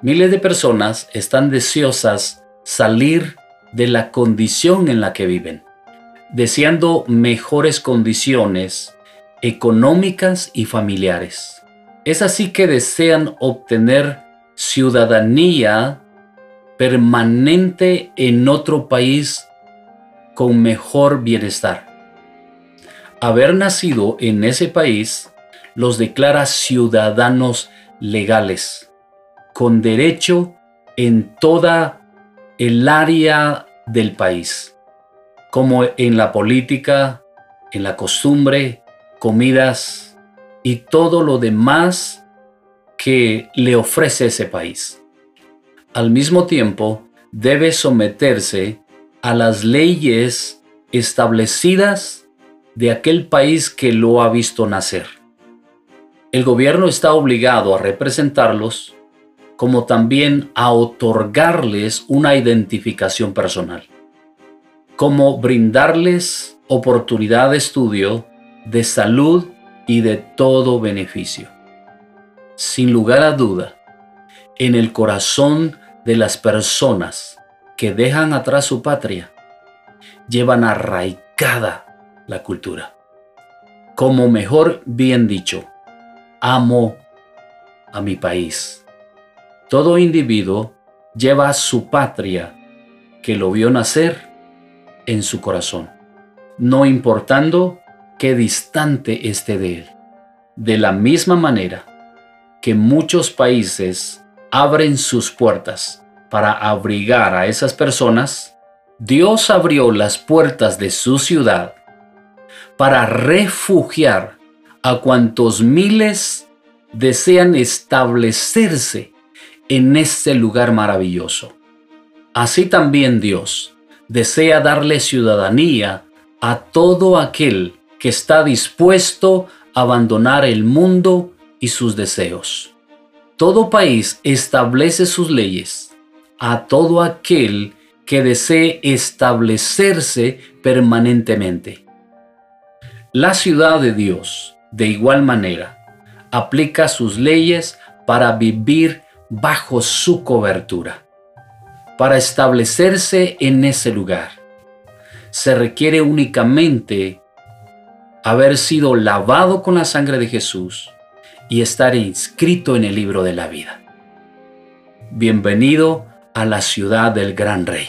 Miles de personas están deseosas salir de la condición en la que viven, deseando mejores condiciones económicas y familiares. Es así que desean obtener ciudadanía permanente en otro país con mejor bienestar. Haber nacido en ese país los declara ciudadanos legales, con derecho en toda el área del país, como en la política, en la costumbre, comidas y todo lo demás que le ofrece ese país. Al mismo tiempo, debe someterse a las leyes establecidas de aquel país que lo ha visto nacer. El gobierno está obligado a representarlos como también a otorgarles una identificación personal, como brindarles oportunidad de estudio, de salud y de todo beneficio. Sin lugar a duda, en el corazón de las personas que dejan atrás su patria, llevan arraigada la cultura. Como mejor bien dicho, amo a mi país. Todo individuo lleva su patria que lo vio nacer en su corazón, no importando qué distante esté de él. De la misma manera que muchos países abren sus puertas para abrigar a esas personas, Dios abrió las puertas de su ciudad para refugiar a cuantos miles desean establecerse en este lugar maravilloso. Así también Dios desea darle ciudadanía a todo aquel que está dispuesto a abandonar el mundo y sus deseos. Todo país establece sus leyes a todo aquel que desee establecerse permanentemente. La ciudad de Dios, de igual manera, aplica sus leyes para vivir bajo su cobertura. Para establecerse en ese lugar, se requiere únicamente haber sido lavado con la sangre de Jesús y estar inscrito en el libro de la vida. Bienvenido a la ciudad del gran rey.